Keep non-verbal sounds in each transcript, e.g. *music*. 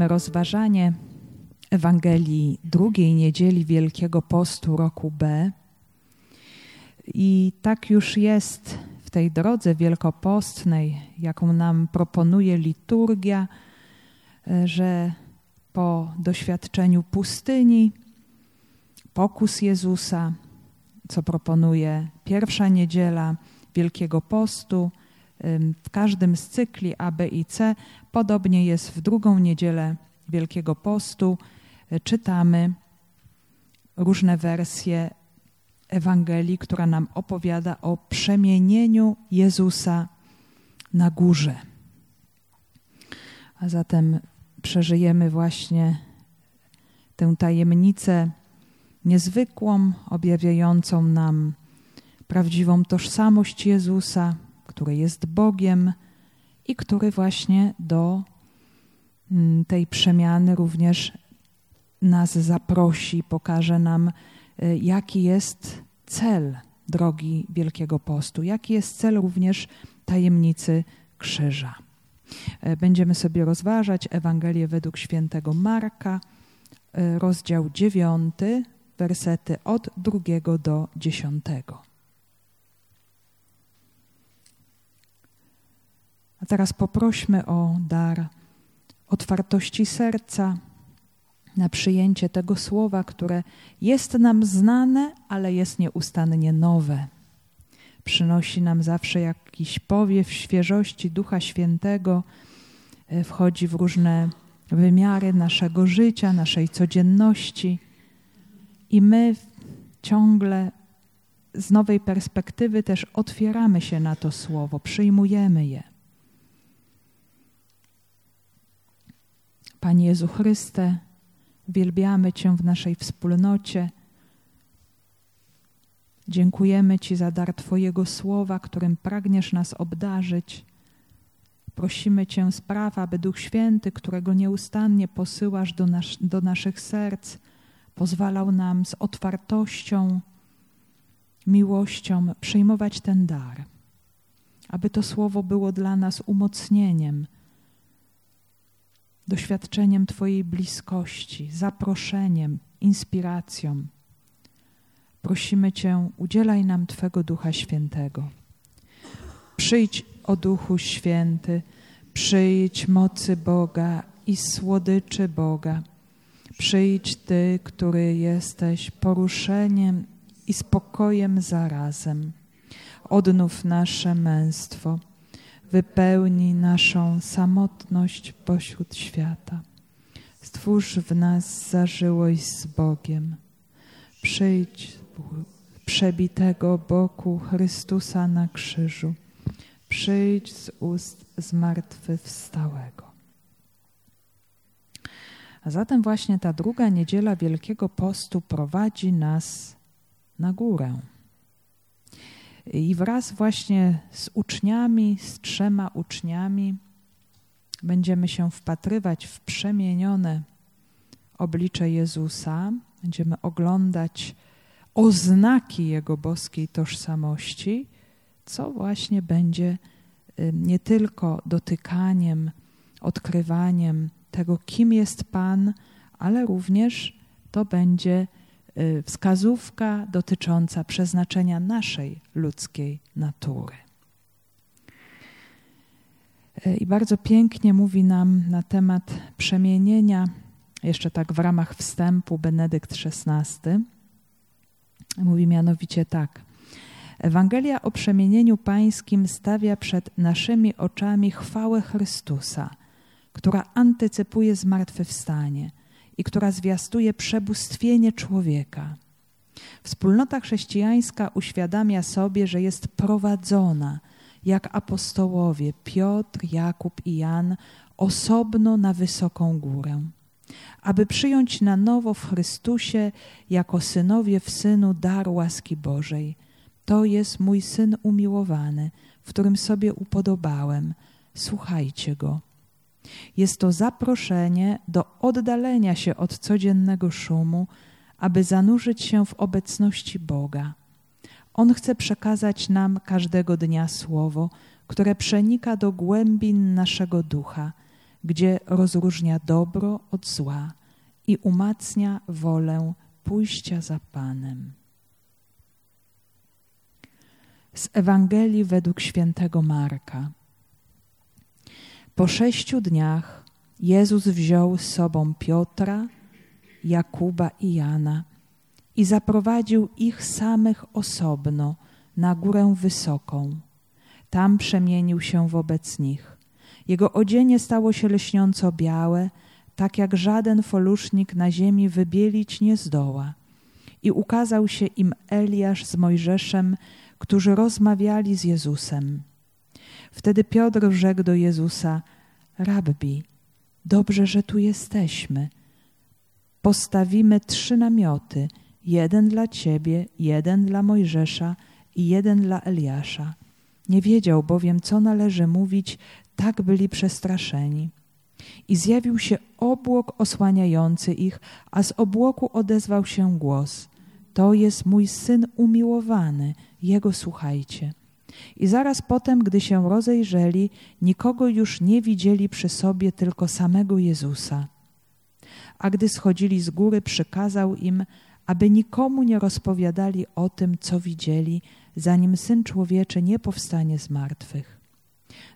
Rozpoczynamy rozważanie Ewangelii drugiej niedzieli Wielkiego Postu roku B. I tak już jest w tej drodze wielkopostnej, jaką nam proponuje liturgia, że po doświadczeniu pustyni, pokus Jezusa, co proponuje pierwsza niedziela Wielkiego Postu, w każdym z cykli A, B i C, podobnie jest w drugą niedzielę Wielkiego Postu, e, czytamy różne wersje Ewangelii, która nam opowiada o przemienieniu Jezusa na górze. A zatem przeżyjemy właśnie tę tajemnicę niezwykłą, objawiającą nam prawdziwą tożsamość Jezusa, który jest Bogiem i który właśnie do mm, tej przemiany również nas zaprosi, pokaże nam, y, jaki jest cel drogi Wielkiego Postu, jaki jest cel również tajemnicy krzyża. E, będziemy sobie rozważać Ewangelię według świętego Marka, e, rozdział 9, wersety od drugiego do dziesiątego. A teraz poprośmy o dar otwartości serca na przyjęcie tego słowa, które jest nam znane, ale jest nieustannie nowe. Przynosi nam zawsze jakiś powiew świeżości Ducha Świętego, e, wchodzi w różne wymiary naszego życia, naszej codzienności i my ciągle z nowej perspektywy też otwieramy się na to słowo, przyjmujemy je. Panie Jezu Chryste, uwielbiamy Cię w naszej wspólnocie. Dziękujemy Ci za dar Twojego słowa, którym pragniesz nas obdarzyć. Prosimy Cię, spraw, aby Duch Święty, którego nieustannie posyłasz do, nas, do naszych serc, pozwalał nam z otwartością, miłością przyjmować ten dar, aby to słowo było dla nas umocnieniem doświadczeniem Twojej bliskości, zaproszeniem, inspiracją. Prosimy Cię, udzielaj nam Twego Ducha Świętego. Przyjdź, o Duchu Święty, przyjdź mocy Boga i słodyczy Boga. Przyjdź Ty, który jesteś poruszeniem i spokojem zarazem. Odnów nasze męstwo wypełnij naszą samotność pośród świata. Stwórz w nas zażyłość z Bogiem. Przyjdź przebitego boku Chrystusa na krzyżu. Przyjdź z ust zmartwychwstałego. A zatem właśnie ta druga niedziela Wielkiego Postu prowadzi nas na górę. I wraz właśnie z uczniami, z trzema uczniami, będziemy się wpatrywać w przemienione oblicze Jezusa, będziemy oglądać oznaki Jego boskiej tożsamości, co właśnie będzie nie tylko dotykaniem, odkrywaniem tego, kim jest Pan, ale również to będzie Y, wskazówka dotycząca przeznaczenia naszej ludzkiej natury. Y, I bardzo pięknie mówi nam na temat przemienienia, jeszcze tak w ramach wstępu, Benedykt XVI. Mówi mianowicie tak. Ewangelia o przemienieniu pańskim stawia przed naszymi oczami chwałę Chrystusa, która antycypuje zmartwychwstanie – i która zwiastuje przebóstwienie człowieka. Wspólnota chrześcijańska uświadamia sobie, że jest prowadzona, jak apostołowie Piotr, Jakub i Jan, osobno na wysoką górę, aby przyjąć na nowo w Chrystusie jako synowie w synu dar łaski Bożej. To jest mój syn umiłowany, w którym sobie upodobałem. Słuchajcie go. Jest to zaproszenie do oddalenia się od codziennego szumu, aby zanurzyć się w obecności Boga. On chce przekazać nam każdego dnia słowo, które przenika do głębin naszego ducha, gdzie rozróżnia dobro od zła i umacnia wolę pójścia za Panem. Z Ewangelii według świętego Marka. Po sześciu dniach Jezus wziął z sobą Piotra, Jakuba i Jana i zaprowadził ich samych osobno na górę wysoką. Tam przemienił się wobec nich. Jego odzienie stało się lśniąco białe, tak jak żaden folusznik na ziemi wybielić nie zdoła. I ukazał się im Eliasz z Mojżeszem, którzy rozmawiali z Jezusem. Wtedy Piotr rzekł do Jezusa: Rabbi, dobrze, że tu jesteśmy. Postawimy trzy namioty: jeden dla ciebie, jeden dla Mojżesza i jeden dla Eliasza. Nie wiedział bowiem, co należy mówić, tak byli przestraszeni. I zjawił się obłok osłaniający ich, a z obłoku odezwał się głos: To jest mój syn umiłowany, jego słuchajcie. I zaraz potem, gdy się rozejrzeli, nikogo już nie widzieli przy sobie, tylko samego Jezusa. A gdy schodzili z góry, przykazał im, aby nikomu nie rozpowiadali o tym, co widzieli, zanim syn człowieczy nie powstanie z martwych.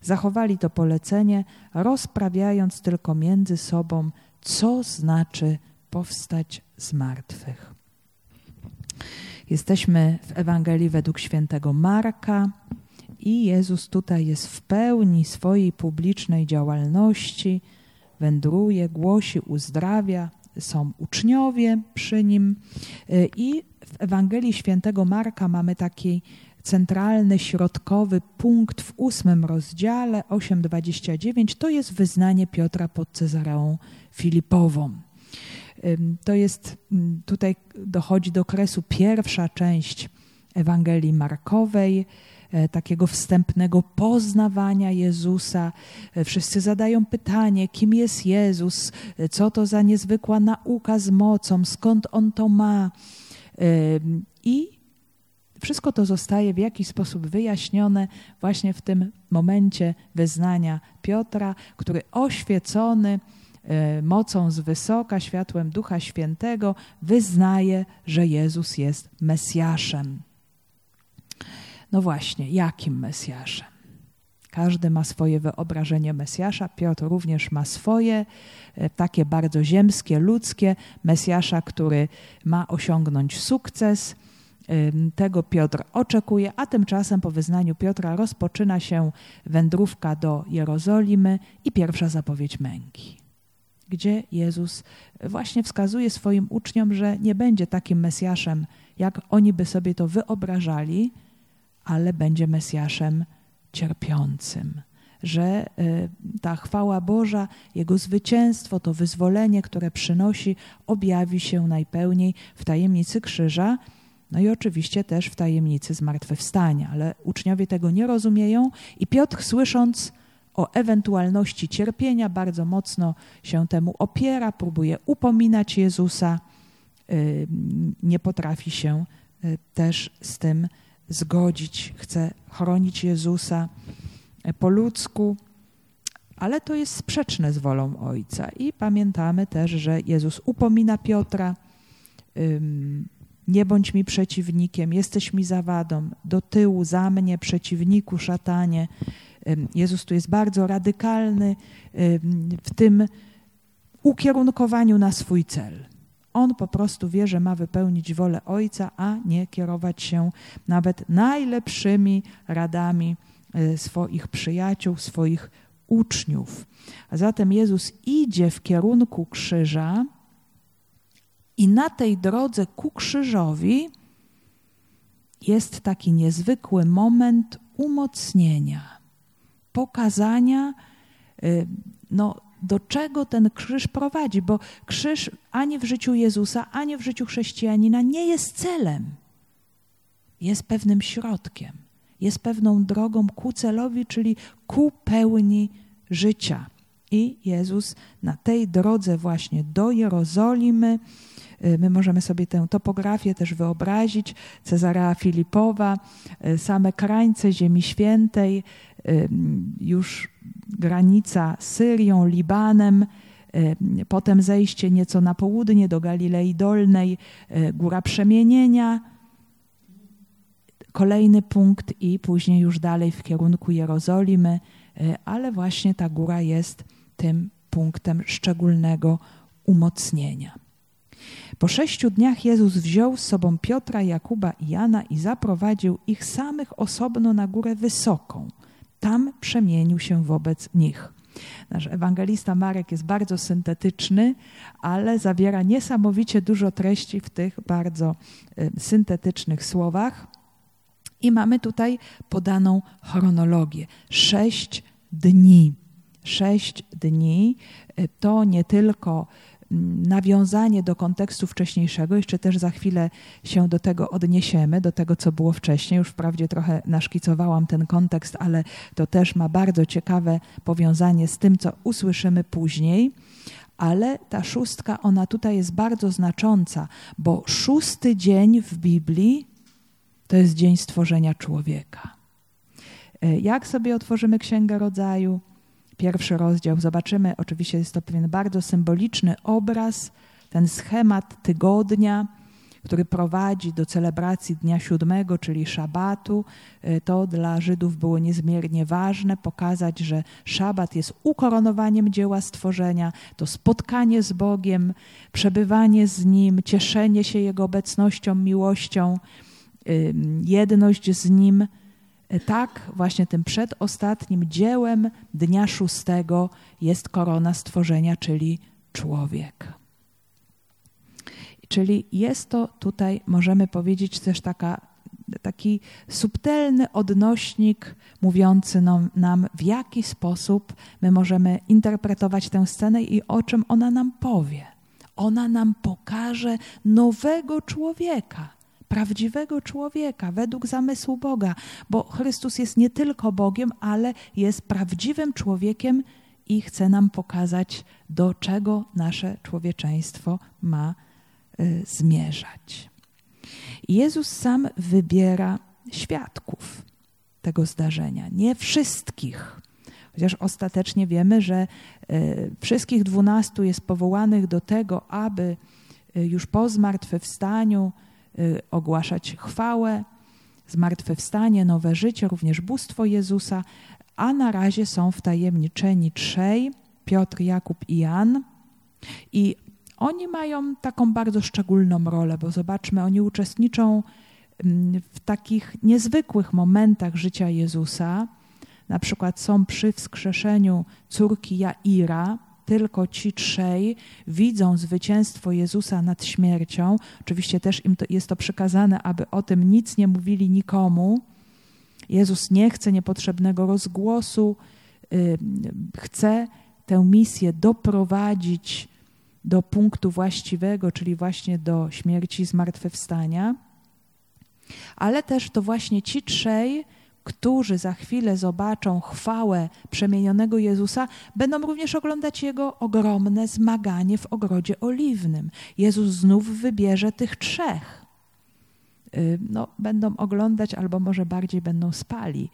Zachowali to polecenie, rozprawiając tylko między sobą, co znaczy powstać z martwych. Jesteśmy w Ewangelii według świętego Marka i Jezus tutaj jest w pełni swojej publicznej działalności, wędruje, głosi, uzdrawia, są uczniowie przy nim i w Ewangelii świętego Marka mamy taki centralny, środkowy punkt w ósmym rozdziale 8:29 to jest wyznanie Piotra pod Cezareą Filipową. To jest, tutaj dochodzi do kresu pierwsza część Ewangelii Markowej, e, takiego wstępnego poznawania Jezusa. E, wszyscy zadają pytanie, kim jest Jezus, e, co to za niezwykła nauka z mocą, skąd on to ma. I wszystko to zostaje w jakiś sposób wyjaśnione właśnie w tym momencie wyznania Piotra, który oświecony mocą z wysoka, światłem Ducha Świętego, wyznaje, że Jezus jest Mesjaszem. No właśnie, jakim Mesjaszem? Każdy ma swoje wyobrażenie Mesjasza, Piotr również ma swoje, e, takie bardzo ziemskie, ludzkie. Mesjasza, który ma osiągnąć sukces, tego Piotr oczekuje, a tymczasem po wyznaniu Piotra rozpoczyna się wędrówka do Jerozolimy i pierwsza zapowiedź męki, gdzie Jezus właśnie wskazuje swoim uczniom, że nie będzie takim Mesjaszem, jak oni by sobie to wyobrażali, ale będzie Mesjaszem cierpiącym. Że y, ta chwała Boża, Jego zwycięstwo, to wyzwolenie, które przynosi, objawi się najpełniej w tajemnicy krzyża, no i oczywiście też w tajemnicy zmartwychwstania, ale uczniowie tego nie rozumieją i Piotr słysząc o ewentualności cierpienia bardzo mocno się temu opiera, próbuje upominać Jezusa, y, nie potrafi się y, też z tym zgodzić, chce chronić Jezusa y, po ludzku, ale to jest sprzeczne z wolą Ojca. I pamiętamy też, że Jezus upomina Piotra, nie bądź mi przeciwnikiem, jesteś mi zawadą, do tyłu, za mnie, przeciwniku, szatanie. Jezus tu jest bardzo radykalny w tym ukierunkowaniu na swój cel. On po prostu wie, że ma wypełnić wolę Ojca, a nie kierować się nawet najlepszymi radami e, swoich przyjaciół, swoich uczniów. A zatem Jezus idzie w kierunku krzyża, i na tej drodze ku krzyżowi jest taki niezwykły moment umocnienia, pokazania, y, no, do czego ten krzyż prowadzi, bo krzyż ani w życiu Jezusa, ani w życiu chrześcijanina nie jest celem. Jest pewnym środkiem, jest pewną drogą ku celowi, czyli ku pełni życia. I Jezus na tej drodze właśnie do Jerozolimy, Y, my możemy sobie tę topografię też wyobrazić. Cezarea Filipowa, y, same krańce Ziemi Świętej, już granica Syrią, Libanem, potem zejście nieco na południe do Galilei Dolnej, Góra Przemienienia, kolejny punkt i później już dalej w kierunku Jerozolimy, ale właśnie ta góra jest tym punktem szczególnego umocnienia. Po sześciu dniach Jezus wziął z sobą Piotra, Jakuba i Jana i zaprowadził ich samych osobno na górę wysoką. Tam przemienił się wobec nich. Nasz ewangelista Marek jest bardzo syntetyczny, ale zawiera niesamowicie dużo treści w tych bardzo y, syntetycznych słowach. I mamy tutaj podaną chronologię. Sześć dni. Sześć dni y, to nie tylko nawiązanie do kontekstu wcześniejszego, jeszcze też za chwilę się do tego odniesiemy, do tego, co było wcześniej. Już wprawdzie trochę naszkicowałam ten kontekst, ale to też ma bardzo ciekawe powiązanie z tym, co usłyszymy później. Ale ta szóstka, ona tutaj jest bardzo znacząca, bo szósty dzień w Biblii to jest dzień stworzenia człowieka. E, jak sobie otworzymy Księgę Rodzaju? Pierwszy rozdział, zobaczymy, oczywiście jest to pewien bardzo symboliczny obraz, ten schemat tygodnia, który prowadzi do celebracji dnia siódmego, czyli szabatu. E, to dla Żydów było niezmiernie ważne, pokazać, że szabat jest ukoronowaniem dzieła stworzenia, to spotkanie z Bogiem, przebywanie z Nim, cieszenie się Jego obecnością, miłością, jedność z Nim tak, właśnie tym przedostatnim dziełem dnia szóstego jest korona stworzenia, czyli człowiek. Czyli jest to tutaj, możemy powiedzieć, też taka, taki subtelny odnośnik mówiący nam, nam, w jaki sposób my możemy interpretować tę scenę i o czym ona nam powie. Ona nam pokaże nowego człowieka prawdziwego człowieka według zamysłu Boga, bo Chrystus jest nie tylko Bogiem, ale jest prawdziwym człowiekiem i chce nam pokazać, do czego nasze człowieczeństwo ma y, zmierzać. Jezus sam wybiera świadków tego zdarzenia, nie wszystkich. Chociaż ostatecznie wiemy, że y, wszystkich dwunastu jest powołanych do tego, aby y, już po zmartwychwstaniu ogłaszać chwałę, zmartwychwstanie, nowe życie, również bóstwo Jezusa, a na razie są wtajemniczeni trzej, Piotr, Jakub i Jan. I oni mają taką bardzo szczególną rolę, bo zobaczmy, oni uczestniczą mm, w takich niezwykłych momentach życia Jezusa. Na przykład są przy wskrzeszeniu córki Jaira, tylko ci trzej widzą zwycięstwo Jezusa nad śmiercią. Oczywiście też im to, jest to przykazane, aby o tym nic nie mówili nikomu. Jezus nie chce niepotrzebnego rozgłosu, yy, chce tę misję doprowadzić do punktu właściwego, czyli właśnie do śmierci i zmartwychwstania. Ale też to właśnie ci trzej którzy za chwilę zobaczą chwałę przemienionego Jezusa, będą również oglądać Jego ogromne zmaganie w ogrodzie oliwnym. Jezus znów wybierze tych trzech. Y, no, będą oglądać, albo może bardziej będą spali,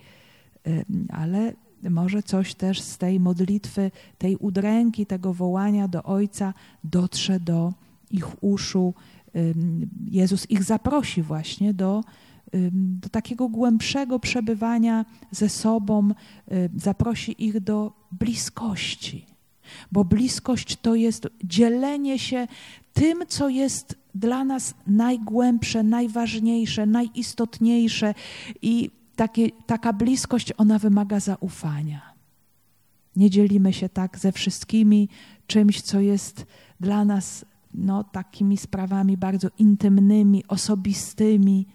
y, ale może coś też z tej modlitwy, tej udręki, tego wołania do Ojca dotrze do ich uszu. Y, Jezus ich zaprosi właśnie do do takiego głębszego przebywania ze sobą, zaprosi ich do bliskości. Bo bliskość to jest dzielenie się tym, co jest dla nas najgłębsze, najważniejsze, najistotniejsze i takie, taka bliskość, ona wymaga zaufania. Nie dzielimy się tak ze wszystkimi czymś, co jest dla nas no, takimi sprawami bardzo intymnymi, osobistymi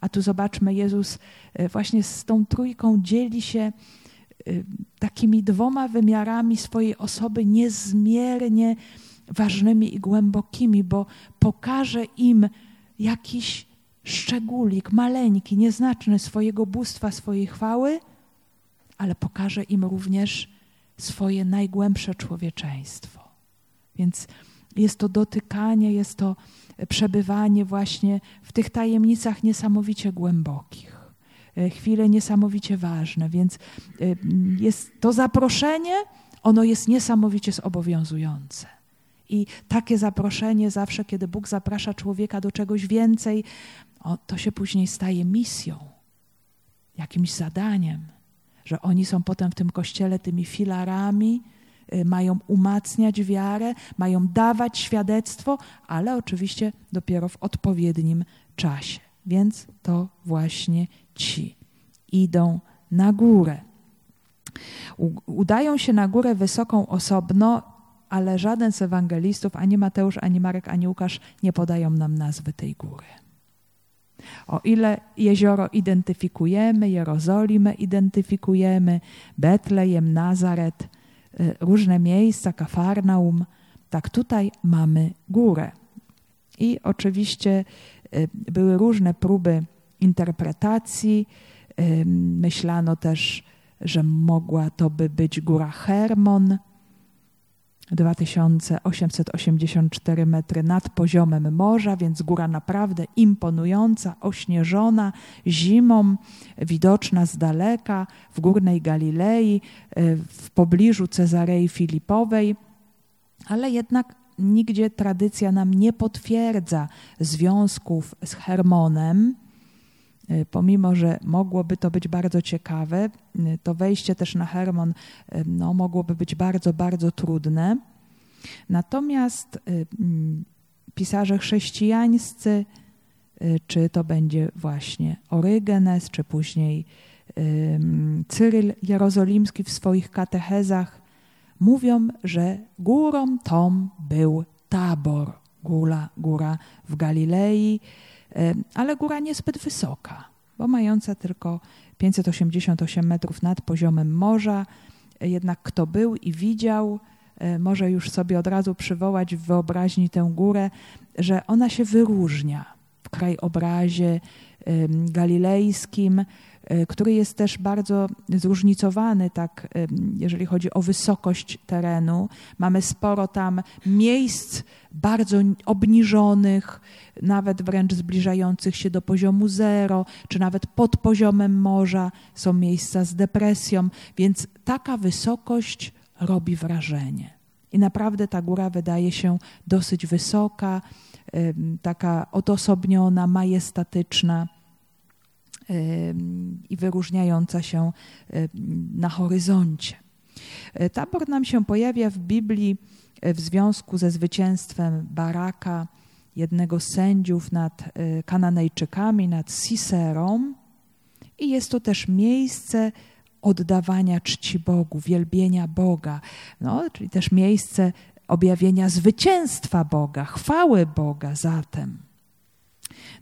a tu zobaczmy, Jezus e, właśnie z tą trójką dzieli się e, takimi dwoma wymiarami swojej osoby niezmiernie ważnymi i głębokimi, bo pokaże im jakiś szczególik, maleńki, nieznaczny swojego bóstwa, swojej chwały, ale pokaże im również swoje najgłębsze człowieczeństwo. Więc jest to dotykanie, jest to przebywanie właśnie w tych tajemnicach niesamowicie głębokich. chwile niesamowicie ważne, więc jest to zaproszenie, ono jest niesamowicie zobowiązujące. I takie zaproszenie zawsze, kiedy Bóg zaprasza człowieka do czegoś więcej, to się później staje misją, jakimś zadaniem, że oni są potem w tym kościele tymi filarami, mają umacniać wiarę, mają dawać świadectwo, ale oczywiście dopiero w odpowiednim czasie. Więc to właśnie ci idą na górę. Udają się na górę wysoką osobno, ale żaden z ewangelistów, ani Mateusz, ani Marek, ani Łukasz nie podają nam nazwy tej góry. O ile jezioro identyfikujemy, Jerozolimę identyfikujemy, Betlejem, Nazaret, y, różne miejsca, Kafarnaum, tak tutaj mamy górę. I oczywiście y, były różne próby interpretacji. Y, myślano też, że mogła to by być góra Hermon, 2884 metry nad poziomem morza, więc góra naprawdę imponująca, ośnieżona zimą, widoczna z daleka w górnej Galilei, e, w pobliżu Cezarei Filipowej, ale jednak nigdzie tradycja nam nie potwierdza związków z Hermonem. E, pomimo, że mogłoby to być bardzo ciekawe, e, to wejście też na Hermon e, no, mogłoby być bardzo, bardzo trudne. Natomiast mm, pisarze chrześcijańscy, czy to będzie właśnie Orygenes, czy później Cyryl Jerozolimski w swoich katechezach, mówią, że górą tą był Tabor, góra, góra w Galilei, ale góra niezbyt wysoka, bo mająca tylko 588 metrów nad poziomem morza. Jednak kto był i widział, może już sobie od razu przywołać w wyobraźni tę górę, że ona się wyróżnia w krajobrazie galilejskim, E, który jest też bardzo zróżnicowany, tak, e, jeżeli chodzi o wysokość terenu. Mamy sporo tam miejsc bardzo obniżonych, nawet wręcz zbliżających się do poziomu zero, czy nawet pod poziomem morza. Są miejsca z depresją, więc taka wysokość robi wrażenie. I naprawdę ta góra wydaje się dosyć wysoka, taka odosobniona, majestatyczna i wyróżniająca się na horyzoncie. E, tabor nam się pojawia w Biblii e, w związku ze zwycięstwem Baraka, jednego z sędziów nad e, Kananejczykami, nad Siserą. I jest to też miejsce oddawania czci Bogu, wielbienia Boga, no, czyli też miejsce objawienia zwycięstwa Boga, chwały Boga zatem.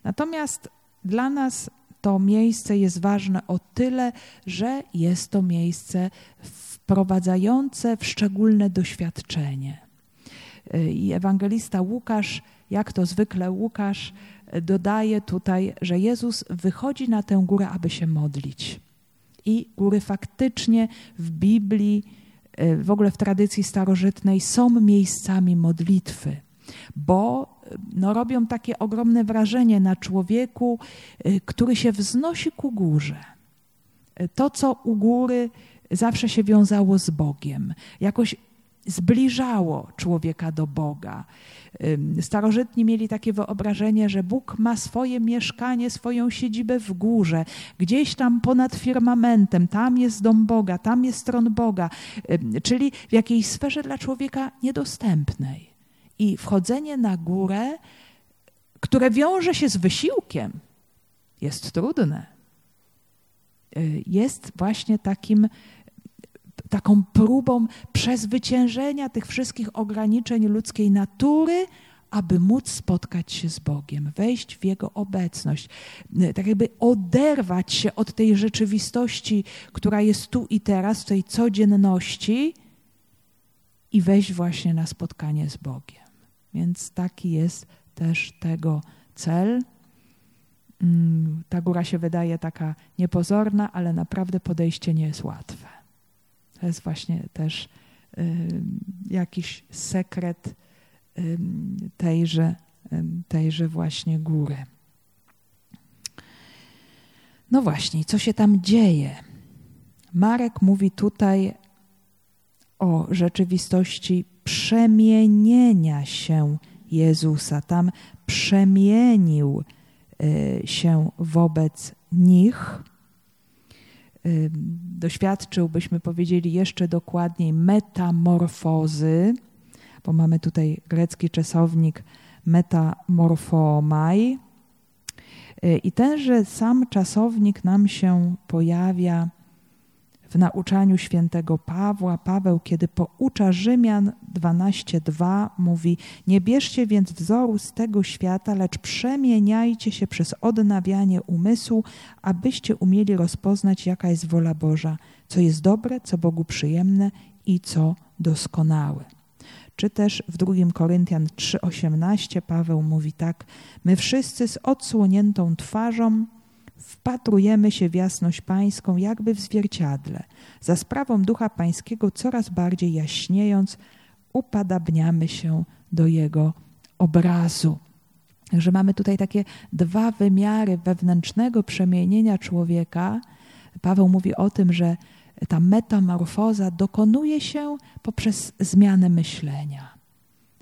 Natomiast dla nas to miejsce jest ważne o tyle, że jest to miejsce wprowadzające w szczególne doświadczenie. I ewangelista Łukasz, jak to zwykle Łukasz, dodaje tutaj, że Jezus wychodzi na tę górę, aby się modlić. I góry faktycznie w Biblii, w ogóle w tradycji starożytnej, są miejscami modlitwy bo no, robią takie ogromne wrażenie na człowieku, y, który się wznosi ku górze. To, co u góry zawsze się wiązało z Bogiem, jakoś zbliżało człowieka do Boga. Starożytni mieli takie wyobrażenie, że Bóg ma swoje mieszkanie, swoją siedzibę w górze, gdzieś tam ponad firmamentem, tam jest dom Boga, tam jest tron Boga, czyli w jakiejś sferze dla człowieka niedostępnej. I wchodzenie na górę, które wiąże się z wysiłkiem, jest trudne. Y, jest właśnie takim, taką próbą przezwyciężenia tych wszystkich ograniczeń ludzkiej natury, aby móc spotkać się z Bogiem, wejść w Jego obecność, y, tak jakby oderwać się od tej rzeczywistości, która jest tu i teraz, tej codzienności i wejść właśnie na spotkanie z Bogiem. Więc taki jest też tego cel. Mm, ta góra się wydaje taka niepozorna, ale naprawdę podejście nie jest łatwe. To jest właśnie też jakiś sekret tejże, tejże właśnie góry. No właśnie, co się tam dzieje? Marek mówi tutaj o rzeczywistości przemienienia się Jezusa. Tam przemienił y, się wobec nich. Y, doświadczył, byśmy powiedzieli jeszcze dokładniej, metamorfozy, bo mamy tutaj grecki czasownik metamorfomai. Y, I tenże sam czasownik nam się pojawia w nauczaniu świętego Pawła. Paweł, kiedy poucza Rzymian 12:2, mówi: Nie bierzcie więc wzoru z tego świata, lecz przemieniajcie się przez odnawianie umysłu, abyście umieli rozpoznać, jaka jest wola Boża, co jest dobre, co Bogu przyjemne i co doskonałe. Czy też w 2 Koryntian 3:18 Paweł mówi tak: My wszyscy z odsłoniętą twarzą wpatrujemy się w jasność pańską, jakby w zwierciadle. Za sprawą ducha pańskiego, coraz bardziej jaśniejąc, upadabniamy się do jego obrazu. Także mamy tutaj takie dwa wymiary wewnętrznego przemienienia człowieka. Paweł mówi o tym, że ta metamorfoza dokonuje się poprzez zmianę myślenia.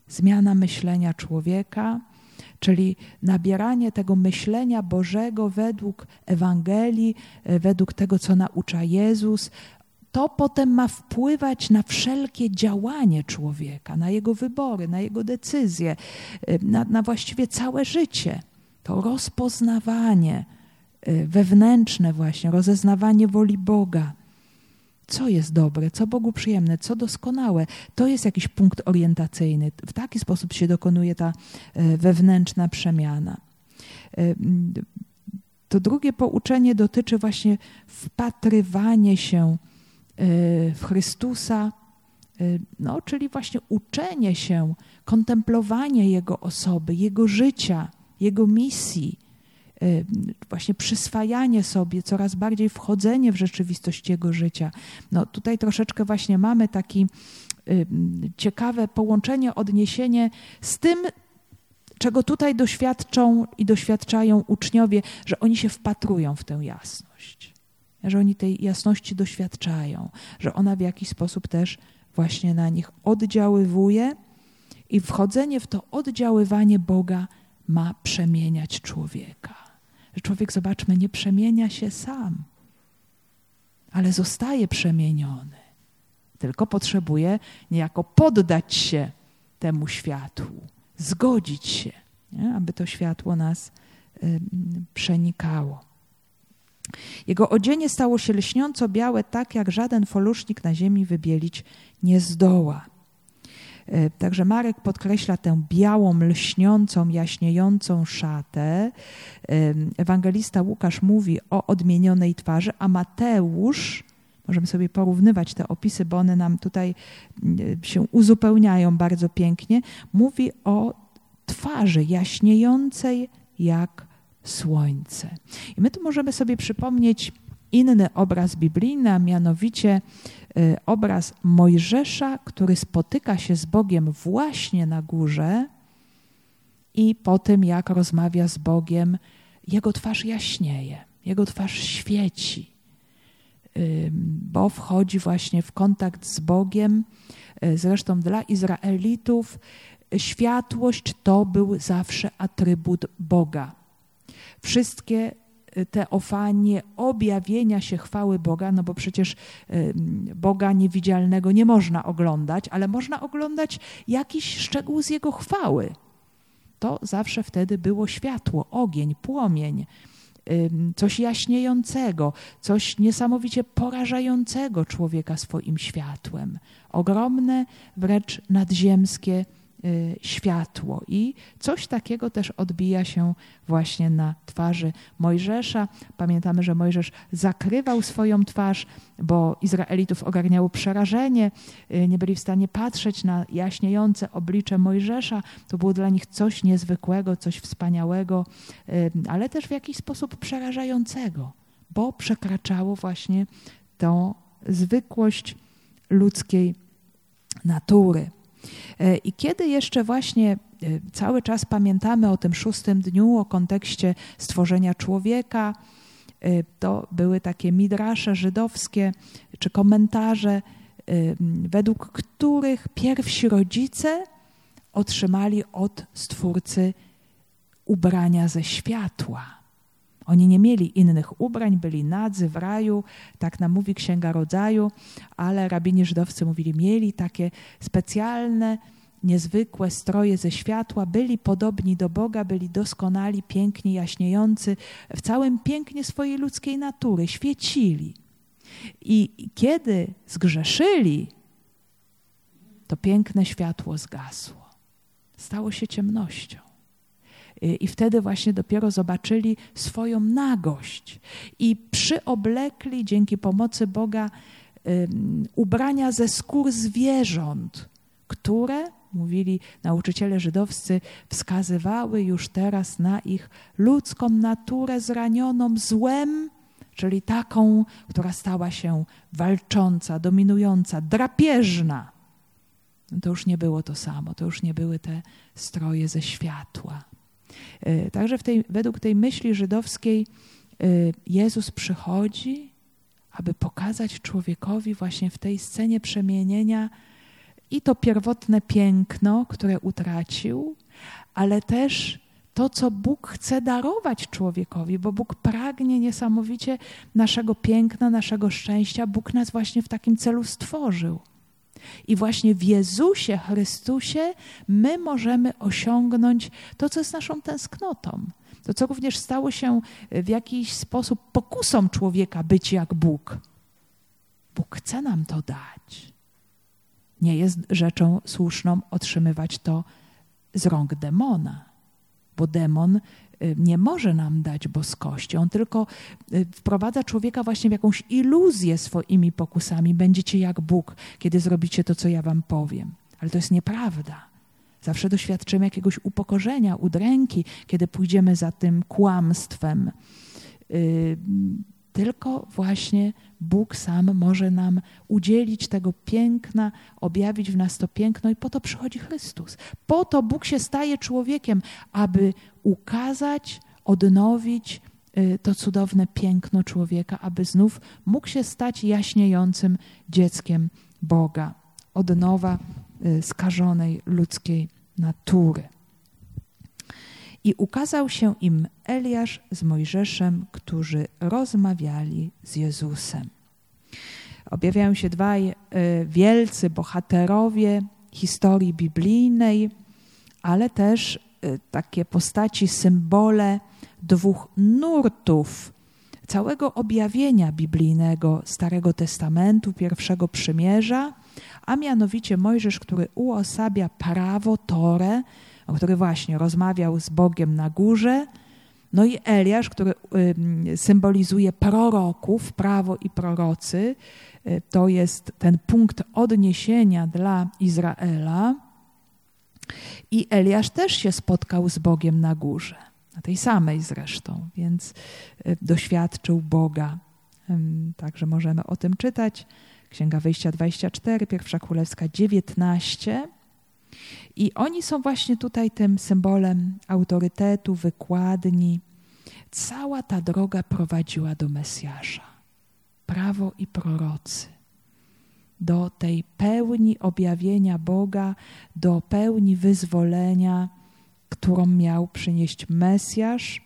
Zmiana myślenia człowieka, czyli nabieranie tego myślenia Bożego według Ewangelii, e, według tego, co naucza Jezus, to potem ma wpływać na wszelkie działanie człowieka, na jego wybory, na jego decyzje, e, na, na właściwie całe życie. To rozpoznawanie e, wewnętrzne, właśnie, rozeznawanie woli Boga co jest dobre, co Bogu przyjemne, co doskonałe. To jest jakiś punkt orientacyjny. W taki sposób się dokonuje ta e, wewnętrzna przemiana. E, to drugie pouczenie dotyczy właśnie wpatrywania się e, w Chrystusa, no, czyli właśnie uczenie się, kontemplowanie Jego osoby, Jego życia, Jego misji, właśnie przyswajanie sobie, coraz bardziej wchodzenie w rzeczywistość jego życia. No tutaj troszeczkę właśnie mamy taki y, ciekawe połączenie, odniesienie z tym, czego tutaj doświadczą i doświadczają uczniowie, że oni się wpatrują w tę jasność, że oni tej jasności doświadczają, że ona w jakiś sposób też właśnie na nich oddziaływuje i wchodzenie w to oddziaływanie Boga ma przemieniać człowieka że człowiek, zobaczmy, nie przemienia się sam, ale zostaje przemieniony. Tylko potrzebuje niejako poddać się temu światłu, zgodzić się, nie? aby to światło nas y, przenikało. Jego odzienie stało się lśniąco białe, tak jak żaden folusznik na ziemi wybielić nie zdoła. E, także Marek podkreśla tę białą, lśniącą, jaśniejącą szatę. E, ewangelista Łukasz mówi o odmienionej twarzy, a Mateusz, możemy sobie porównywać te opisy, bo one nam tutaj e, się uzupełniają bardzo pięknie, mówi o twarzy jaśniejącej jak słońce. I my tu możemy sobie przypomnieć inny obraz biblijny, a mianowicie obraz Mojżesza, który spotyka się z Bogiem właśnie na górze i po tym, jak rozmawia z Bogiem, jego twarz jaśnieje, jego twarz świeci, bo wchodzi właśnie w kontakt z Bogiem. Y, zresztą dla Izraelitów światłość to był zawsze atrybut Boga. Wszystkie teofanie, objawienia się chwały Boga, no bo przecież Boga niewidzialnego nie można oglądać, ale można oglądać jakiś szczegół z Jego chwały. To zawsze wtedy było światło, ogień, płomień, coś jaśniejącego, coś niesamowicie porażającego człowieka swoim światłem. Ogromne, wręcz nadziemskie światło. I coś takiego też odbija się właśnie na twarzy Mojżesza. Pamiętamy, że Mojżesz zakrywał swoją twarz, bo Izraelitów ogarniało przerażenie, y, nie byli w stanie patrzeć na jaśniejące oblicze Mojżesza. To było dla nich coś niezwykłego, coś wspaniałego, y, ale też w jakiś sposób przerażającego, bo przekraczało właśnie tą zwykłość ludzkiej natury. E, I kiedy jeszcze właśnie e, cały czas pamiętamy o tym szóstym dniu, o kontekście stworzenia człowieka, to były takie midrasze żydowskie czy komentarze, według których pierwsi rodzice otrzymali od Stwórcy ubrania ze światła. Oni nie mieli innych ubrań, byli nadzy w raju, tak nam mówi Księga Rodzaju, ale rabini żydowscy mówili, mieli takie specjalne, niezwykłe stroje ze światła, byli podobni do Boga, byli doskonali, piękni, jaśniejący, w całym pięknie swojej ludzkiej natury, świecili. I kiedy zgrzeszyli, to piękne światło zgasło. Stało się ciemnością. I wtedy właśnie dopiero zobaczyli swoją nagość i przyoblekli dzięki pomocy Boga ubrania ze skór zwierząt, które, mówili nauczyciele żydowscy, wskazywały już teraz na ich ludzką naturę zranioną złem, czyli taką, która stała się walcząca, dominująca, drapieżna. To już nie było to samo, to już nie były te stroje ze światła. E, także tej, według tej myśli żydowskiej e, Jezus przychodzi, aby pokazać człowiekowi właśnie w tej scenie przemienienia i to pierwotne piękno, które utracił, ale też to, co Bóg chce darować człowiekowi, bo Bóg pragnie niesamowicie naszego piękna, naszego szczęścia. Bóg nas właśnie w takim celu stworzył. I właśnie w Jezusie Chrystusie my możemy osiągnąć to, co jest naszą tęsknotą. To, co również stało się w jakiś sposób pokusą człowieka być jak Bóg. Bóg chce nam to dać. Nie jest rzeczą słuszną otrzymywać to z rąk demona, bo demon nie może nam dać boskości. On tylko y, wprowadza człowieka właśnie w jakąś iluzję swoimi pokusami. Będziecie jak Bóg, kiedy zrobicie to, co ja wam powiem. Ale to jest nieprawda. Zawsze doświadczymy jakiegoś upokorzenia, udręki, kiedy pójdziemy za tym kłamstwem. Tylko właśnie Bóg sam może nam udzielić tego piękna, objawić w nas to piękno i po to przychodzi Chrystus. Po to Bóg się staje człowiekiem, aby ukazać, odnowić y, to cudowne piękno człowieka, aby znów mógł się stać jaśniejącym dzieckiem Boga, odnowa y, skażonej ludzkiej natury. I ukazał się im Eliasz z Mojżeszem, którzy rozmawiali z Jezusem. Objawiają się dwaj y, wielcy bohaterowie historii biblijnej, ale też y, takie postaci, symbole dwóch nurtów całego objawienia biblijnego Starego Testamentu, pierwszego przymierza, a mianowicie Mojżesz, który uosabia prawo, Torę, który właśnie rozmawiał z Bogiem na górze, no i Eliasz, który symbolizuje proroków, prawo i prorocy, y, to jest ten punkt odniesienia dla Izraela. I Eliasz też się spotkał z Bogiem na górze, na tej samej zresztą, więc y, doświadczył Boga. Także możemy o tym czytać. Księga Wyjścia 24, Pierwsza Królewska 19. I oni są właśnie tutaj tym symbolem autorytetu, wykładni. Cała ta droga prowadziła do Mesjasza. Prawo i prorocy. Do tej pełni objawienia Boga, do pełni wyzwolenia, którą miał przynieść Mesjasz.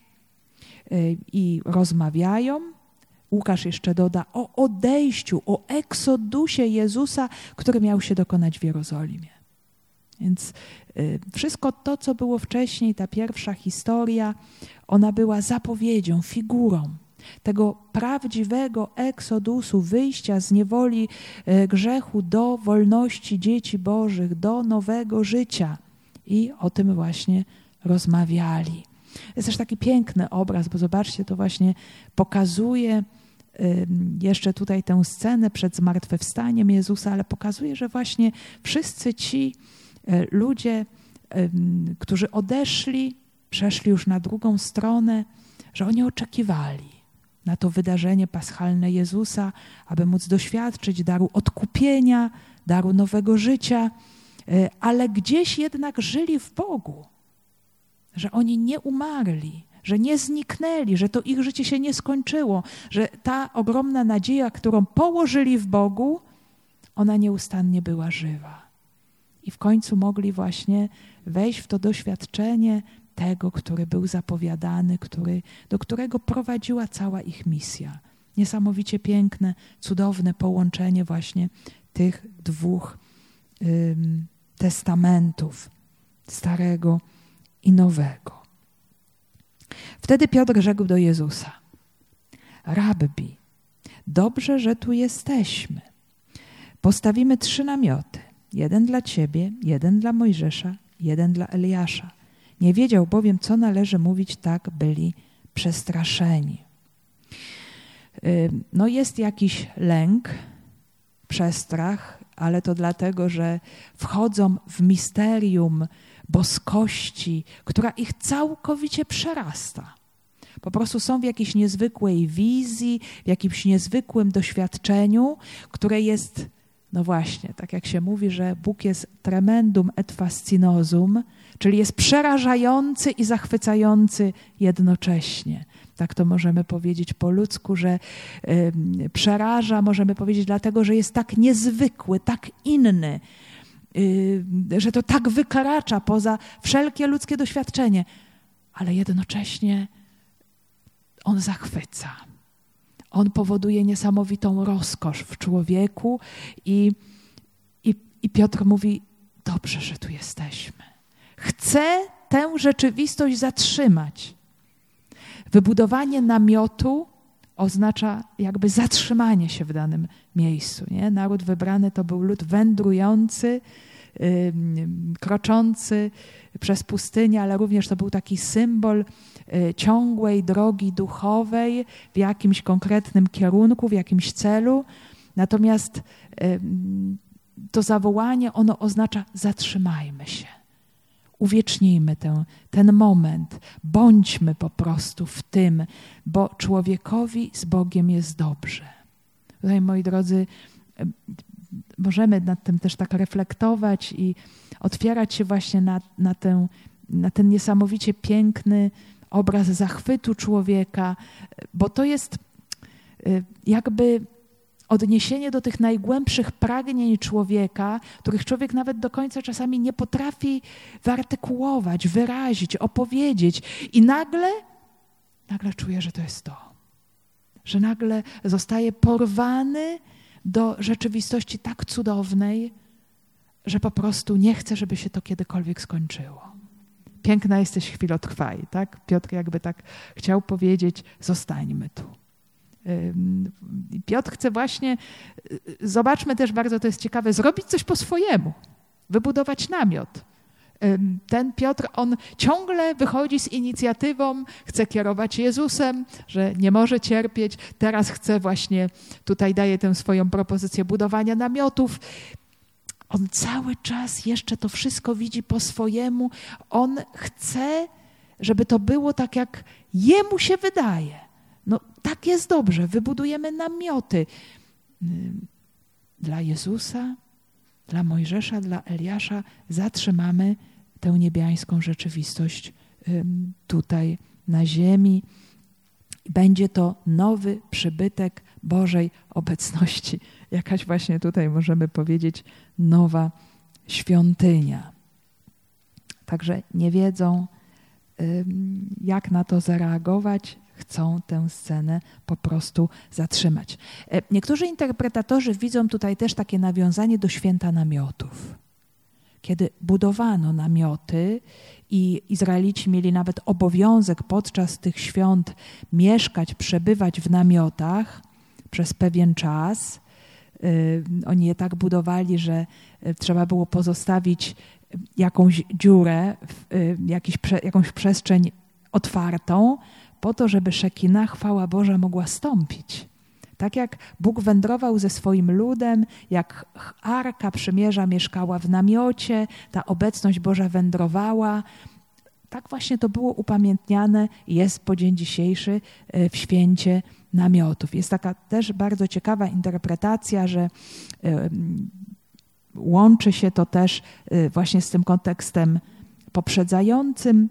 Y, I rozmawiają. Łukasz jeszcze doda o odejściu, o eksodusie Jezusa, który miał się dokonać w Jerozolimie. Więc y, wszystko to, co było wcześniej, ta pierwsza historia, ona była zapowiedzią, figurą tego prawdziwego eksodusu, wyjścia z niewoli y, grzechu do wolności dzieci Bożych, do nowego życia. I o tym właśnie rozmawiali. Jest też taki piękny obraz, bo zobaczcie, to właśnie pokazuje jeszcze tutaj tę scenę przed zmartwychwstaniem Jezusa, ale pokazuje, że właśnie wszyscy ci, ludzie, którzy odeszli, przeszli już na drugą stronę, że oni oczekiwali na to wydarzenie paschalne Jezusa, aby móc doświadczyć daru odkupienia, daru nowego życia, e, ale gdzieś jednak żyli w Bogu, że oni nie umarli, że nie zniknęli, że to ich życie się nie skończyło, że ta ogromna nadzieja, którą położyli w Bogu, ona nieustannie była żywa. I w końcu mogli właśnie wejść w to doświadczenie tego, który był zapowiadany, który, do którego prowadziła cała ich misja. Niesamowicie piękne, cudowne połączenie właśnie tych dwóch testamentów, starego i nowego. Wtedy Piotr rzekł do Jezusa: Rabbi, dobrze, że tu jesteśmy. Postawimy trzy namioty: jeden dla ciebie, jeden dla Mojżesza, jeden dla Eliasza. Nie wiedział bowiem, co należy mówić, tak byli przestraszeni. No, jest jakiś lęk, przestrach, ale to dlatego, że wchodzą w misterium boskości, która ich całkowicie przerasta. Po prostu są w jakiejś niezwykłej wizji, w jakimś niezwykłym doświadczeniu, które jest, no właśnie, tak jak się mówi, że Bóg jest tremendum et fascinosum, czyli jest przerażający i zachwycający jednocześnie. Tak to możemy powiedzieć po ludzku, że y, przeraża, możemy powiedzieć dlatego, że jest tak niezwykły, tak inny, y, że to tak wykracza poza wszelkie ludzkie doświadczenie, ale jednocześnie on zachwyca. On powoduje niesamowitą rozkosz w człowieku i, i, i Piotr mówi: Dobrze, że tu jesteśmy. Chcę tę rzeczywistość zatrzymać. Wybudowanie namiotu oznacza jakby zatrzymanie się w danym miejscu. Nie? Naród wybrany to był lud wędrujący, kroczący przez pustynię, ale również to był taki symbol yy, ciągłej drogi duchowej w jakimś konkretnym kierunku, w jakimś celu. Natomiast yy, to zawołanie ono oznacza zatrzymajmy się uwiecznijmy ten, ten moment, bądźmy po prostu w tym, bo człowiekowi z Bogiem jest dobrze. Tutaj, moi drodzy, możemy nad tym też tak reflektować i otwierać się właśnie na, na, tę, na ten niesamowicie piękny obraz zachwytu człowieka, bo to jest y, jakby odniesienie do tych najgłębszych pragnień człowieka, których człowiek nawet do końca czasami nie potrafi wyartykułować, wyrazić, opowiedzieć. I nagle, nagle czuje, że to jest to. Że nagle zostaje porwany do rzeczywistości tak cudownej, że po prostu nie chce, żeby się to kiedykolwiek skończyło. Piękna jesteś chwilotrwaj, tak? Piotr jakby tak chciał powiedzieć, zostańmy tu. Piotr chce właśnie, y, zobaczmy też bardzo, to jest ciekawe, zrobić coś po swojemu, wybudować namiot. Ten Piotr, on ciągle wychodzi z inicjatywą, chce kierować Jezusem, że nie może cierpieć. Teraz chce właśnie, tutaj daje tę swoją propozycję budowania namiotów. On cały czas jeszcze to wszystko widzi po swojemu. On chce, żeby to było tak, jak jemu się wydaje. No tak jest dobrze, wybudujemy namioty dla Jezusa, dla Mojżesza, dla Eliasza, zatrzymamy tę niebiańską rzeczywistość tutaj na ziemi. Będzie to nowy przybytek Bożej obecności. *laughs* Jakaś właśnie tutaj możemy powiedzieć nowa świątynia. Także nie wiedzą, jak na to zareagować, chcą tę scenę po prostu zatrzymać. E, niektórzy interpretatorzy widzą tutaj też takie nawiązanie do święta namiotów. Kiedy budowano namioty i Izraelici mieli nawet obowiązek podczas tych świąt mieszkać, przebywać w namiotach przez pewien czas, e, oni je tak budowali, że e, trzeba było pozostawić jakąś dziurę, jakiś, jakąś przestrzeń otwartą, po to, żeby Szekina, chwała Boża, mogła stąpić. Tak jak Bóg wędrował ze swoim ludem, jak Arka Przymierza mieszkała w namiocie, ta obecność Boża wędrowała, tak właśnie to było upamiętniane i jest po dzień dzisiejszy e, w święcie namiotów. Jest taka też bardzo ciekawa interpretacja, że e, łączy się to też e, właśnie z tym kontekstem poprzedzającym,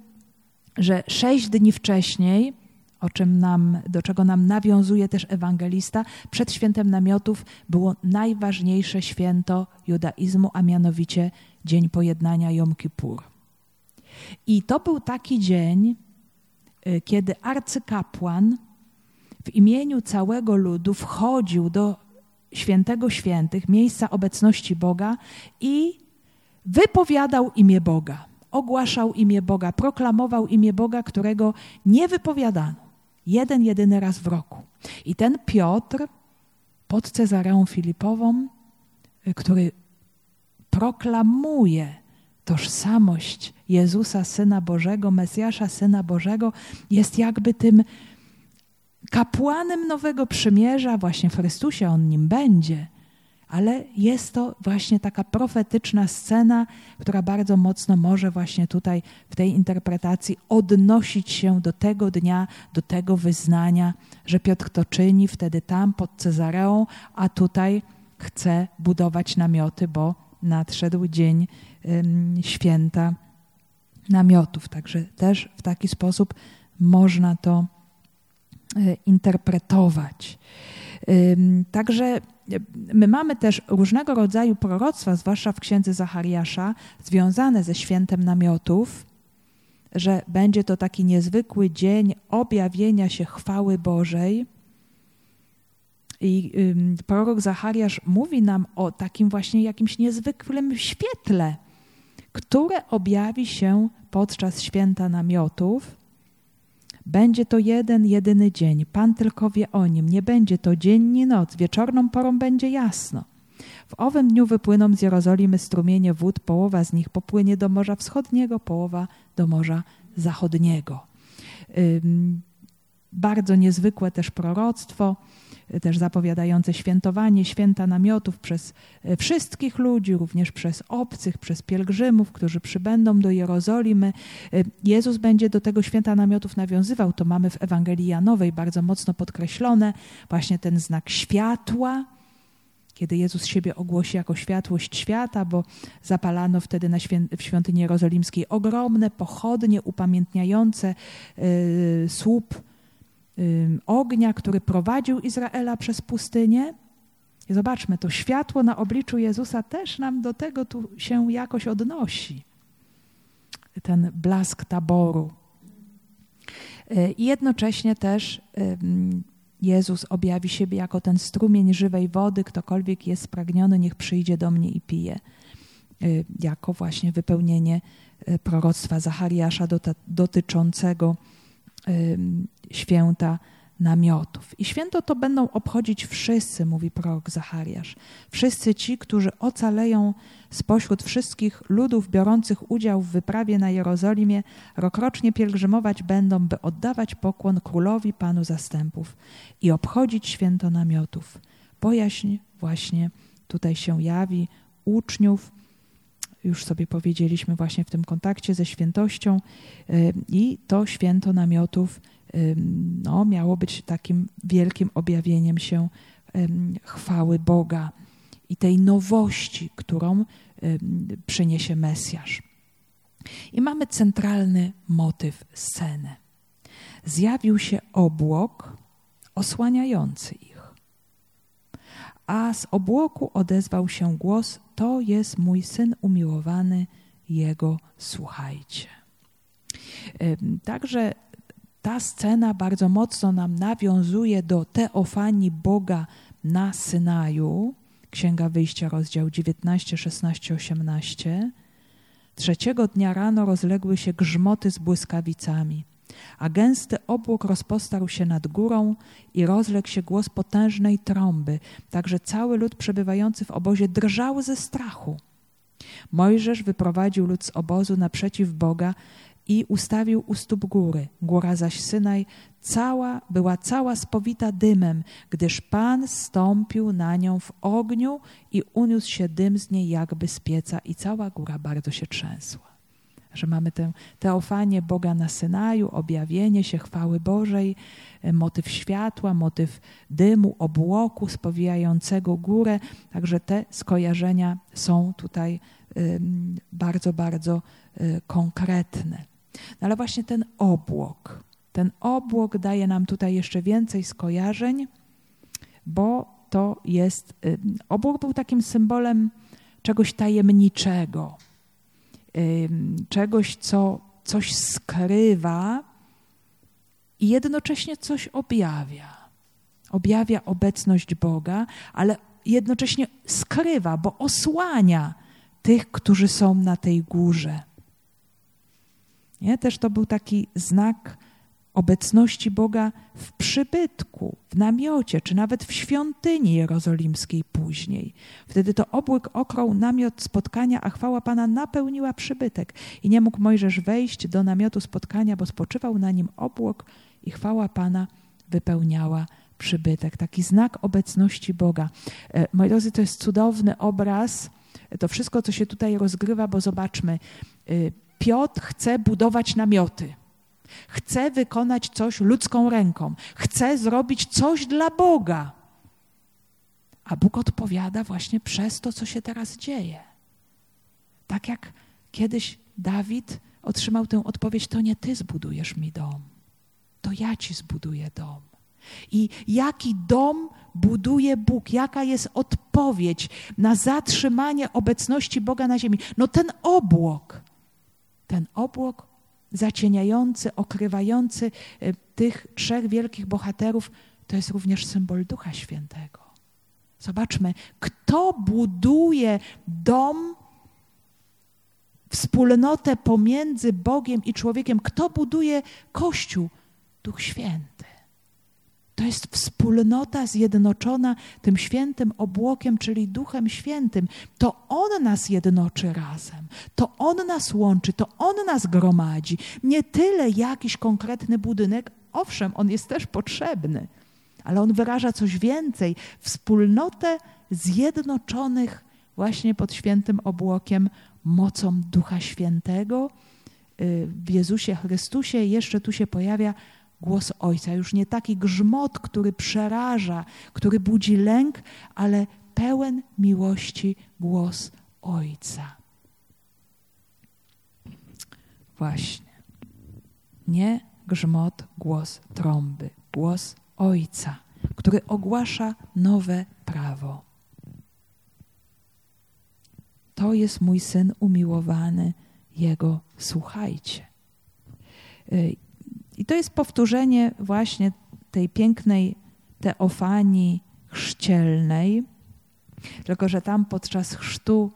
że sześć dni wcześniej, o czym nam, do czego nam nawiązuje też ewangelista, przed świętem namiotów było najważniejsze święto judaizmu, a mianowicie Dzień Pojednania Jom Kippur. I to był taki dzień, y, kiedy arcykapłan w imieniu całego ludu wchodził do świętego świętych, miejsca obecności Boga i wypowiadał imię Boga, ogłaszał imię Boga, proklamował imię Boga, którego nie wypowiadano. Jeden, jedyny raz w roku. I ten Piotr pod Cezareą Filipową, y, który proklamuje tożsamość Jezusa, Syna Bożego, Mesjasza, Syna Bożego, jest jakby tym kapłanem nowego przymierza, właśnie w Chrystusie on nim będzie, ale jest to właśnie taka profetyczna scena, która bardzo mocno może właśnie tutaj w tej interpretacji odnosić się do tego dnia, do tego wyznania, że Piotr to czyni wtedy tam pod Cezareą, a tutaj chce budować namioty, bo nadszedł dzień święta namiotów. Także też w taki sposób można to e, interpretować. Także my mamy też różnego rodzaju proroctwa, zwłaszcza w księdze Zachariasza, związane ze świętem namiotów, że będzie to taki niezwykły dzień objawienia się chwały Bożej. I prorok Zachariasz mówi nam o takim właśnie jakimś niezwykłym świetle, które objawi się podczas święta namiotów. Będzie to jeden, jedyny dzień. Pan tylko wie o nim. Nie będzie to dzień ni noc. Wieczorną porą będzie jasno. W owym dniu wypłyną z Jerozolimy strumienie wód. Połowa z nich popłynie do Morza Wschodniego, połowa do Morza Zachodniego. Bardzo niezwykłe też proroctwo też zapowiadające świętowanie święta namiotów przez e, wszystkich ludzi, również przez obcych, przez pielgrzymów, którzy przybędą do Jerozolimy. E, Jezus będzie do tego święta namiotów nawiązywał. To mamy w Ewangelii Janowej bardzo mocno podkreślone, właśnie ten znak światła, kiedy Jezus siebie ogłosi jako światłość świata, bo zapalano wtedy na świę w świątyni jerozolimskiej ogromne pochodnie upamiętniające yy, słup ognia, który prowadził Izraela przez pustynię. I zobaczmy, to światło na obliczu Jezusa też nam do tego tu się jakoś odnosi. Ten blask taboru. Y, I jednocześnie też Jezus objawi siebie jako ten strumień żywej wody. Ktokolwiek jest spragniony, niech przyjdzie do mnie i pije. Y, jako właśnie wypełnienie y, proroctwa Zachariasza dotyczącego święta namiotów. I święto to będą obchodzić wszyscy, mówi prorok Zachariasz. Wszyscy ci, którzy ocaleją spośród wszystkich ludów biorących udział w wyprawie na Jerozolimie, rokrocznie pielgrzymować będą, by oddawać pokłon królowi Panu zastępów i obchodzić święto namiotów. Bojaźń właśnie tutaj się jawi uczniów, już sobie powiedzieliśmy właśnie w tym kontakcie ze świętością i to święto namiotów no, miało być takim wielkim objawieniem się chwały Boga i tej nowości, którą przyniesie Mesjasz. I mamy centralny motyw sceny. Zjawił się obłok osłaniający ich. A z obłoku odezwał się głos: To jest mój syn umiłowany, jego słuchajcie. Także ta scena bardzo mocno nam nawiązuje do teofanii Boga na Synaju. Księga Wyjścia, rozdział 19, 16, 18. Trzeciego dnia rano rozległy się grzmoty z błyskawicami, a gęsty obłok rozpostarł się nad górą i rozległ się głos potężnej trąby, tak że cały lud przebywający w obozie drżał ze strachu. Mojżesz wyprowadził lud z obozu naprzeciw Boga i ustawił u stóp góry. Góra zaś Synaj cała, była cała spowita dymem, gdyż Pan stąpił na nią w ogniu i uniósł się dym z niej jakby z pieca i cała góra bardzo się trzęsła. Że mamy tę teofanię Boga na Synaju, objawienie się chwały Bożej, e, motyw światła, motyw dymu, obłoku spowijającego górę. Także te skojarzenia są tutaj bardzo, bardzo e, konkretne. No ale właśnie ten obłok, ten obłok daje nam tutaj jeszcze więcej skojarzeń, bo to jest. Y, obłok był takim symbolem czegoś tajemniczego, czegoś, co coś skrywa i jednocześnie coś objawia. Objawia obecność Boga, ale jednocześnie skrywa, bo osłania tych, którzy są na tej górze. Nie? Też to był taki znak obecności Boga w przybytku, w namiocie, czy nawet w świątyni jerozolimskiej później. Wtedy to obłyk okroł namiot spotkania, a chwała Pana napełniła przybytek. I nie mógł Mojżesz wejść do namiotu spotkania, bo spoczywał na nim obłok i chwała Pana wypełniała przybytek. Taki znak obecności Boga. E, moi drodzy, to jest cudowny obraz. To wszystko, co się tutaj rozgrywa, bo zobaczmy, e, Piotr chce budować namioty. Chce wykonać coś ludzką ręką. Chce zrobić coś dla Boga. A Bóg odpowiada właśnie przez to, co się teraz dzieje. Tak jak kiedyś Dawid otrzymał tę odpowiedź: To nie ty zbudujesz mi dom, to ja ci zbuduję dom. I jaki dom buduje Bóg? Jaka jest odpowiedź na zatrzymanie obecności Boga na ziemi? No ten obłok. Ten obłok zacieniający, okrywający e, tych trzech wielkich bohaterów, to jest również symbol Ducha Świętego. Zobaczmy, kto buduje dom, wspólnotę pomiędzy Bogiem i człowiekiem, kto buduje Kościół? Duch Święty. To jest wspólnota zjednoczona tym świętym obłokiem, czyli Duchem Świętym. To On nas jednoczy razem, to On nas łączy, to On nas gromadzi. Nie tyle jakiś konkretny budynek, owszem, on jest też potrzebny, ale on wyraża coś więcej wspólnotę zjednoczonych właśnie pod świętym obłokiem mocą Ducha Świętego. Y, w Jezusie Chrystusie jeszcze tu się pojawia głos Ojca. Już nie taki grzmot, który przeraża, który budzi lęk, ale pełen miłości głos Ojca. Właśnie. Nie grzmot, głos trąby, głos Ojca, który ogłasza nowe prawo. To jest mój syn umiłowany, jego słuchajcie. I to jest powtórzenie właśnie tej pięknej teofanii chrzcielnej, tylko że tam podczas chrztu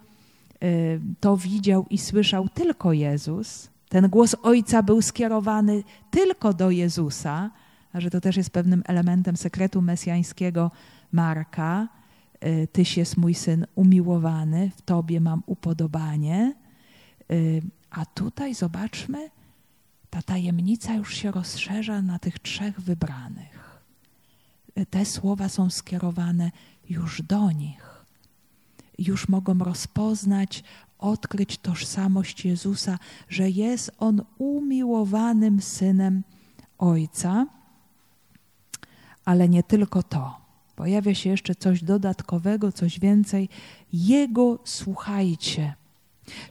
y, to widział i słyszał tylko Jezus. Ten głos Ojca był skierowany tylko do Jezusa, a że to też jest pewnym elementem sekretu mesjańskiego Marka. Y, Tyś jest mój syn umiłowany, w Tobie mam upodobanie. Y, a tutaj zobaczmy, ta tajemnica już się rozszerza na tych trzech wybranych. Te słowa są skierowane już do nich. Już mogą rozpoznać, odkryć tożsamość Jezusa, że jest On umiłowanym synem Ojca. Ale nie tylko to. Pojawia się jeszcze coś dodatkowego, coś więcej. Jego słuchajcie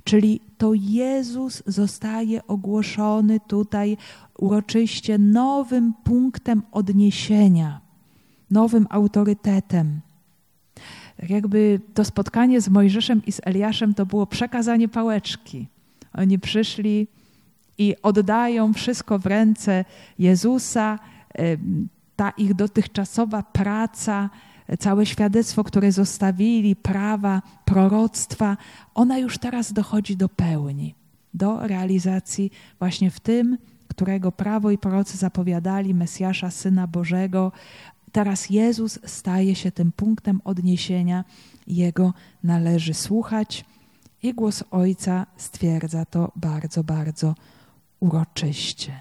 Czyli to Jezus zostaje ogłoszony tutaj uroczyście nowym punktem odniesienia, nowym autorytetem. Tak jakby to spotkanie z Mojżeszem i z Eliaszem to było przekazanie pałeczki. Oni przyszli i oddają wszystko w ręce Jezusa. Ta ich dotychczasowa praca całe świadectwo, które zostawili, prawa, proroctwa, ona już teraz dochodzi do pełni, do realizacji właśnie w tym, którego prawo i prorocy zapowiadali, Mesjasza, Syna Bożego. Teraz Jezus staje się tym punktem odniesienia, Jego należy słuchać i głos Ojca stwierdza to bardzo, bardzo uroczyście.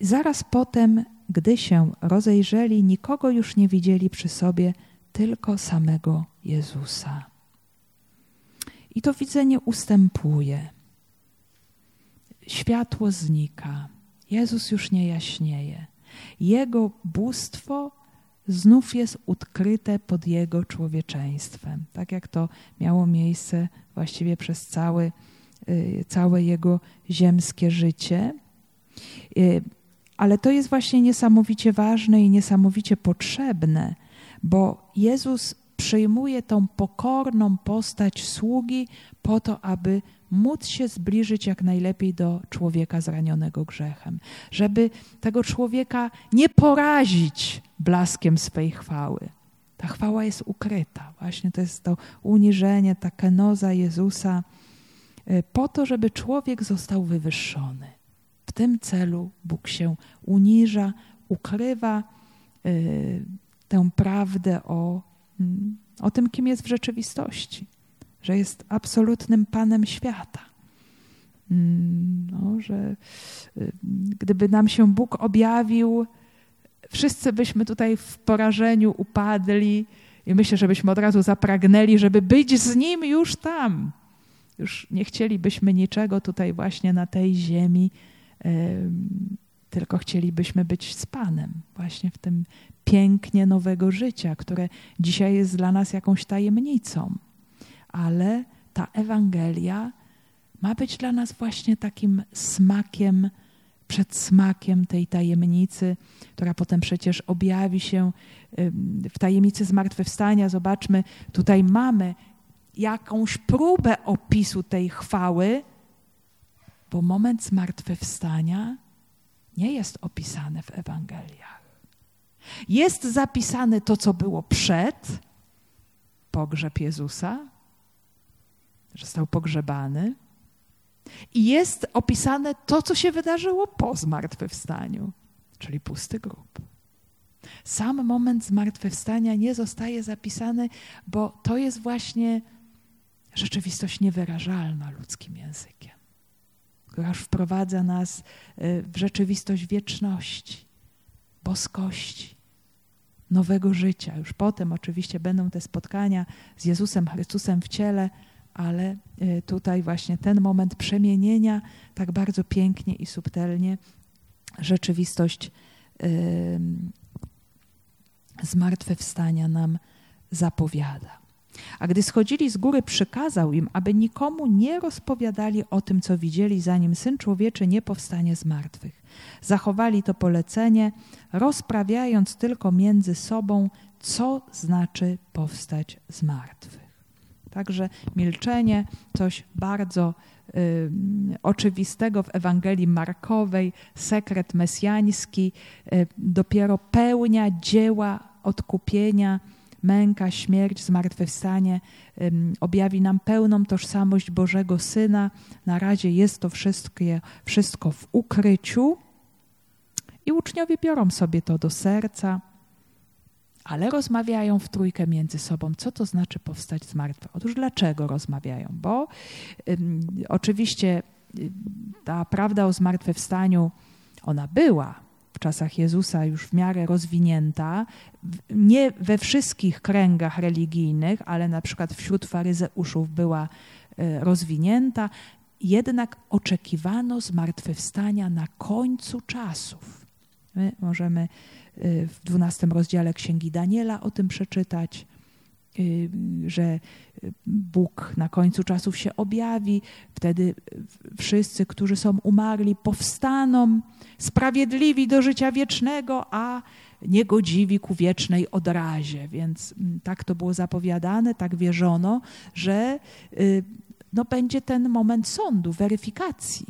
Zaraz potem gdy się rozejrzeli, nikogo już nie widzieli przy sobie, tylko samego Jezusa. I to widzenie ustępuje. Światło znika. Jezus już nie jaśnieje. Jego bóstwo znów jest utkryte pod Jego człowieczeństwem. Tak jak to miało miejsce właściwie przez cały całe jego ziemskie życie. Ale to jest właśnie niesamowicie ważne i niesamowicie potrzebne, bo Jezus przyjmuje tą pokorną postać sługi po to, aby móc się zbliżyć jak najlepiej do człowieka zranionego grzechem, żeby tego człowieka nie porazić blaskiem swej chwały. Ta chwała jest ukryta. Właśnie to jest to uniżenie, ta kenoza Jezusa, y, po to, żeby człowiek został wywyższony. Tym celu Bóg się uniża, ukrywa y, tę prawdę o, mm, o tym, kim jest w rzeczywistości że jest absolutnym Panem świata. Mm, no, że y, gdyby nam się Bóg objawił, wszyscy byśmy tutaj w porażeniu upadli i myślę, żebyśmy od razu zapragnęli, żeby być z Nim już tam. Już nie chcielibyśmy niczego tutaj właśnie na tej ziemi, tylko chcielibyśmy być z Panem, właśnie w tym pięknie nowego życia, które dzisiaj jest dla nas jakąś tajemnicą ale ta Ewangelia ma być dla nas właśnie takim smakiem, przedsmakiem tej tajemnicy, która potem przecież objawi się w tajemnicy zmartwychwstania. Zobaczmy, tutaj mamy jakąś próbę opisu tej chwały, bo moment zmartwychwstania nie jest opisany w Ewangeliach. Jest zapisane to, co było przed pogrzeb Jezusa, że został pogrzebany. I jest opisane to, co się wydarzyło po zmartwychwstaniu, czyli pusty grób. Sam moment zmartwychwstania nie zostaje zapisany, bo to jest właśnie rzeczywistość niewyrażalna ludzkim językiem, już wprowadza nas y, w rzeczywistość wieczności, boskości, nowego życia. Już potem oczywiście będą te spotkania z Jezusem Chrystusem w ciele, ale e, tutaj właśnie ten moment przemienienia tak bardzo pięknie i subtelnie rzeczywistość zmartwychwstania nam zapowiada. A gdy schodzili z góry, przykazał im, aby nikomu nie rozpowiadali o tym, co widzieli, zanim syn człowieczy nie powstanie z martwych. Zachowali to polecenie, rozprawiając tylko między sobą, co znaczy powstać z martwych. Także milczenie, coś bardzo y, oczywistego w Ewangelii Markowej, sekret mesjański, y, dopiero pełnia dzieła odkupienia, męka, śmierć, zmartwychwstanie objawi nam pełną tożsamość Bożego Syna. Na razie jest to wszystko, wszystko w ukryciu i uczniowie biorą sobie to do serca ale rozmawiają w trójkę między sobą. Co to znaczy powstać z martwych? Otóż dlaczego rozmawiają? Bo oczywiście ta prawda o zmartwychwstaniu, ona była w czasach Jezusa już w miarę rozwinięta, nie we wszystkich kręgach religijnych, ale na przykład wśród faryzeuszów była y, rozwinięta, jednak oczekiwano zmartwychwstania na końcu czasów. My możemy Y, w dwunastym rozdziale Księgi Daniela o tym przeczytać, że Bóg na końcu czasów się objawi, wtedy wszyscy, którzy są umarli, powstaną sprawiedliwi do życia wiecznego, a niegodziwi ku wiecznej odrazie. Więc mm, tak to było zapowiadane, tak wierzono, że y, no, będzie ten moment sądu, weryfikacji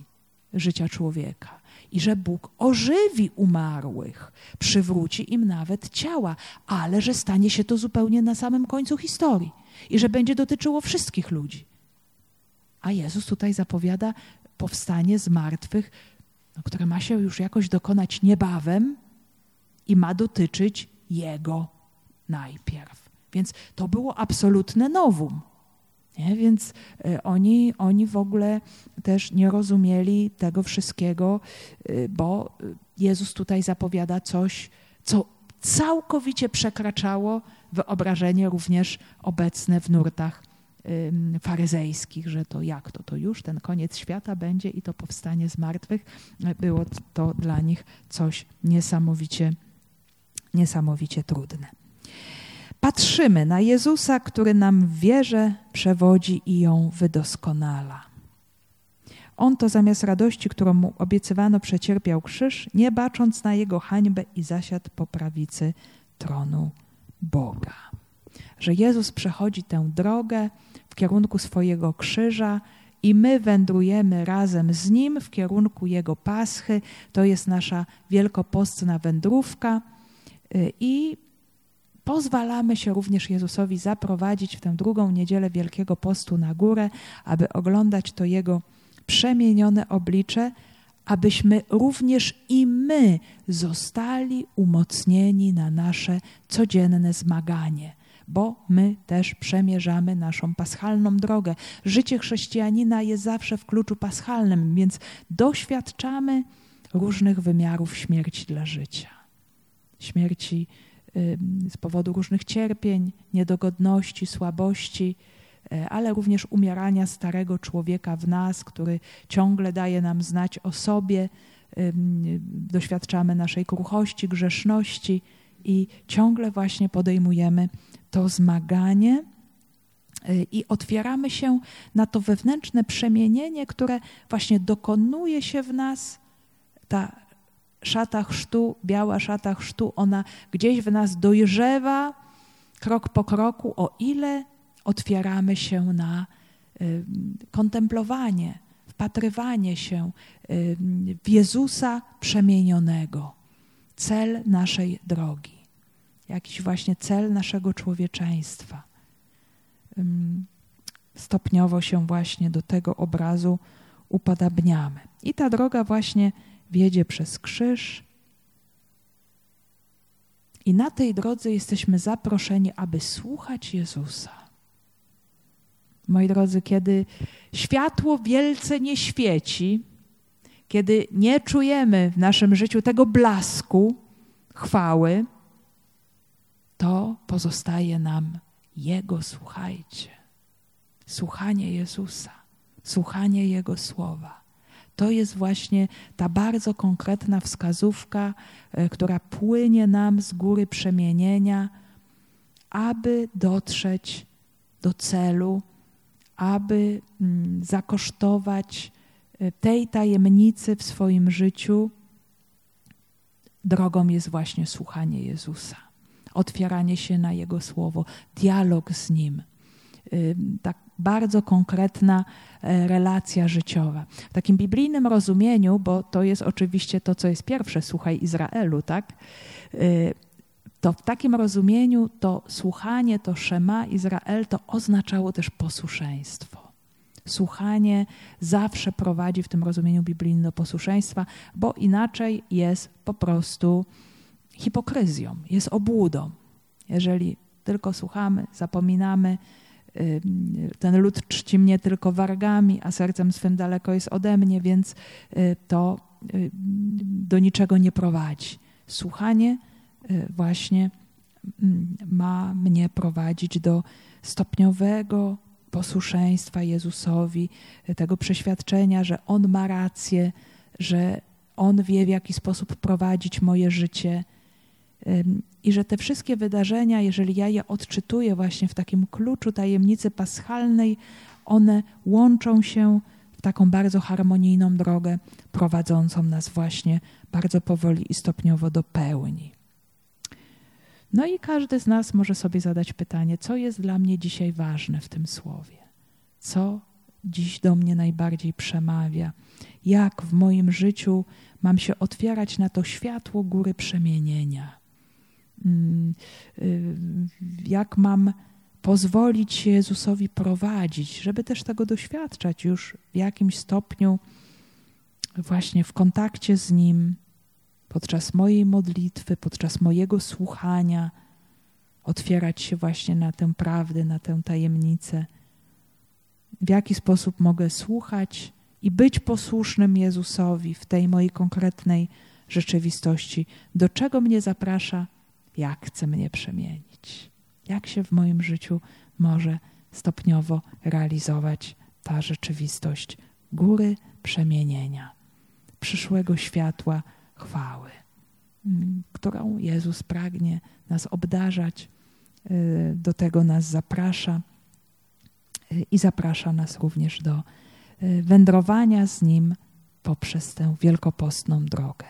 życia człowieka i że Bóg ożywi umarłych, przywróci im nawet ciała, ale że stanie się to zupełnie na samym końcu historii i że będzie dotyczyło wszystkich ludzi. A Jezus tutaj zapowiada powstanie z martwych, no, które ma się już jakoś dokonać niebawem i ma dotyczyć Jego najpierw. Więc to było absolutne nowum. Nie? Więc y, oni, oni w ogóle też nie rozumieli tego wszystkiego, y, bo Jezus tutaj zapowiada coś, co całkowicie przekraczało wyobrażenie również obecne w nurtach faryzejskich, że to jak to, to już ten koniec świata będzie i to powstanie z martwych. Było to dla nich coś niesamowicie, niesamowicie trudne patrzymy na Jezusa, który nam w wierze przewodzi i ją wydoskonala. On to zamiast radości, którą mu obiecywano, przecierpiał krzyż, nie bacząc na jego hańbę i zasiadł po prawicy tronu Boga. Że Jezus przechodzi tę drogę w kierunku swojego krzyża i my wędrujemy razem z Nim w kierunku Jego Paschy. To jest nasza wielkopostna wędrówka y, i pozwalamy się również Jezusowi zaprowadzić w tę drugą niedzielę Wielkiego Postu na górę, aby oglądać to Jego przemienione oblicze, abyśmy również i my zostali umocnieni na nasze codzienne zmaganie, bo my też przemierzamy naszą paschalną drogę. Życie chrześcijanina jest zawsze w kluczu paschalnym, więc doświadczamy różnych wymiarów śmierci dla życia. Śmierci z powodu różnych cierpień, niedogodności, słabości, e, ale również umierania starego człowieka w nas, który ciągle daje nam znać o sobie. Doświadczamy naszej kruchości, grzeszności i ciągle właśnie podejmujemy to zmaganie e, i otwieramy się na to wewnętrzne przemienienie, które właśnie dokonuje się w nas. Ta szata chrztu, biała szata chrztu, ona gdzieś w nas dojrzewa krok po kroku, o ile otwieramy się na y, kontemplowanie, wpatrywanie się y, w Jezusa przemienionego. Cel naszej drogi, jakiś właśnie cel naszego człowieczeństwa. Stopniowo się właśnie do tego obrazu upodabniamy. I ta droga właśnie wiedzie przez krzyż. I na tej drodze jesteśmy zaproszeni, aby słuchać Jezusa. Moi drodzy, kiedy światło wielce nie świeci, kiedy nie czujemy w naszym życiu tego blasku chwały, to pozostaje nam Jego, słuchajcie. Słuchanie Jezusa, słuchanie Jego słowa. To jest właśnie ta bardzo konkretna wskazówka, e, która płynie nam z góry przemienienia, aby dotrzeć do celu, aby mm, zakosztować e, tej tajemnicy w swoim życiu. Drogą jest właśnie słuchanie Jezusa, otwieranie się na Jego słowo, dialog z Nim. Tak bardzo konkretna e, relacja życiowa. W takim biblijnym rozumieniu, bo to jest oczywiście to, co jest pierwsze, słuchaj Izraelu, tak? E, to w takim rozumieniu to słuchanie, to Szema Izrael, to oznaczało też posłuszeństwo. Słuchanie zawsze prowadzi w tym rozumieniu biblijnym do posłuszeństwa, bo inaczej jest po prostu hipokryzją, jest obłudą. Jeżeli tylko słuchamy, zapominamy, ten lud czci mnie tylko wargami, a sercem swym daleko jest ode mnie, więc y, to y, do niczego nie prowadzi. Słuchanie y, właśnie mm, ma mnie prowadzić do stopniowego posłuszeństwa Jezusowi, tego przeświadczenia, że On ma rację, że On wie, w jaki sposób prowadzić moje życie i że te wszystkie wydarzenia, jeżeli ja je odczytuję właśnie w takim kluczu tajemnicy paschalnej, one łączą się w taką bardzo harmonijną drogę, prowadzącą nas właśnie bardzo powoli i stopniowo do pełni. No i każdy z nas może sobie zadać pytanie, co jest dla mnie dzisiaj ważne w tym słowie? Co dziś do mnie najbardziej przemawia? Jak w moim życiu mam się otwierać na to światło góry przemienienia? Mm, y, jak mam pozwolić się Jezusowi prowadzić, żeby też tego doświadczać już w jakimś stopniu, właśnie w kontakcie z Nim, podczas mojej modlitwy, podczas mojego słuchania, otwierać się właśnie na tę prawdę, na tę tajemnicę. W jaki sposób mogę słuchać i być posłusznym Jezusowi w tej mojej konkretnej rzeczywistości, do czego mnie zaprasza jak chce mnie przemienić, jak się w moim życiu może stopniowo realizować ta rzeczywistość góry przemienienia, przyszłego światła chwały, mm, którą Jezus pragnie nas obdarzać, y, do tego nas zaprasza y, i zaprasza nas również do wędrowania z Nim poprzez tę wielkopostną drogę.